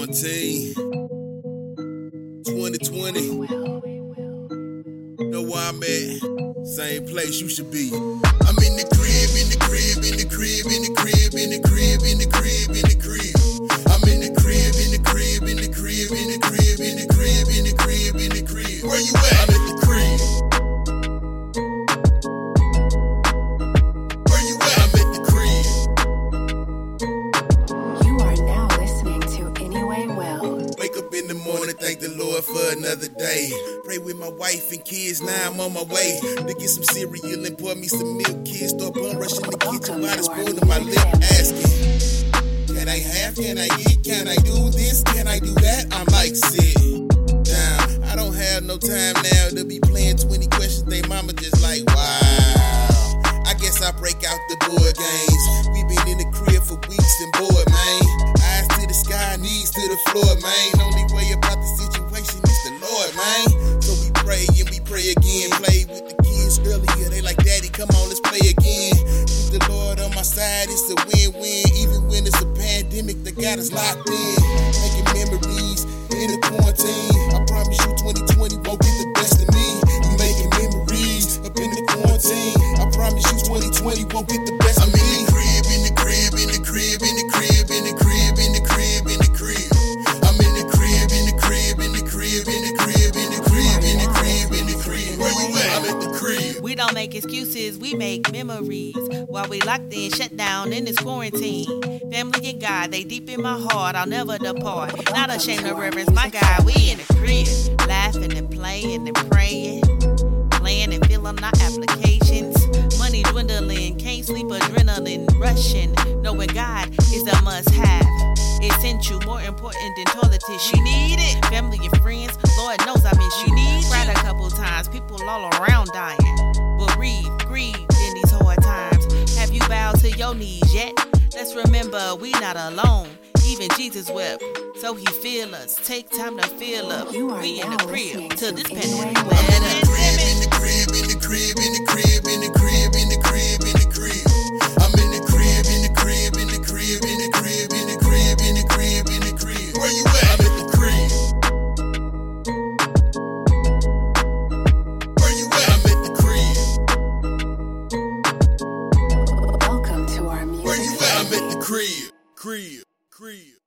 Quarantine 2020. Know where I'm at? Same place you should be. I'm in the crib, in the crib, in the crib, in the crib, in the crib, in the crib, in the crib. I'm in the crib, in the crib, in the crib, in the crib, in the crib, in the crib, in the crib. Where you at? Lord for another day. Pray with my wife and kids, now I'm on my way to get some cereal and pour me some milk. Kids start bum rushing the kitchen while the our spoon in my lip, asking, Can I have, can I eat, can I do this, can I do that? I'm like, sit down. I don't have no time now to be playing 20 questions. They mama just like, wow. I guess I break out the board games. We been in the crib for weeks and bored, man. Eyes to the sky, knees to the floor, man. Only come on, let's play again. With the Lord on my side, it's a win-win. Even when it's a pandemic that got us locked in. Making memories in the quarantine. I promise you 2020 won't get the best of me. We making memories up in the quarantine. I promise you 2020 won't get the don't make excuses, we make memories. While we locked in, shut down in this quarantine. Family and God, they deep in my heart, I'll never depart. Not ashamed of reverence my God, we in the crib. Laughing and playing and praying. Playing and filling our applications. Money dwindling, can't sleep, adrenaline rushing. Knowing God is a must have. Essential, more important than toilet tissue. You need it. Family and friends, Lord knows I miss you. Need your knees yet? Let's remember we not alone. Even Jesus wept, so he feel us. Take time to feel up. We in the crib till this pandemic. Where you at? I'm at the crib, crib, crib.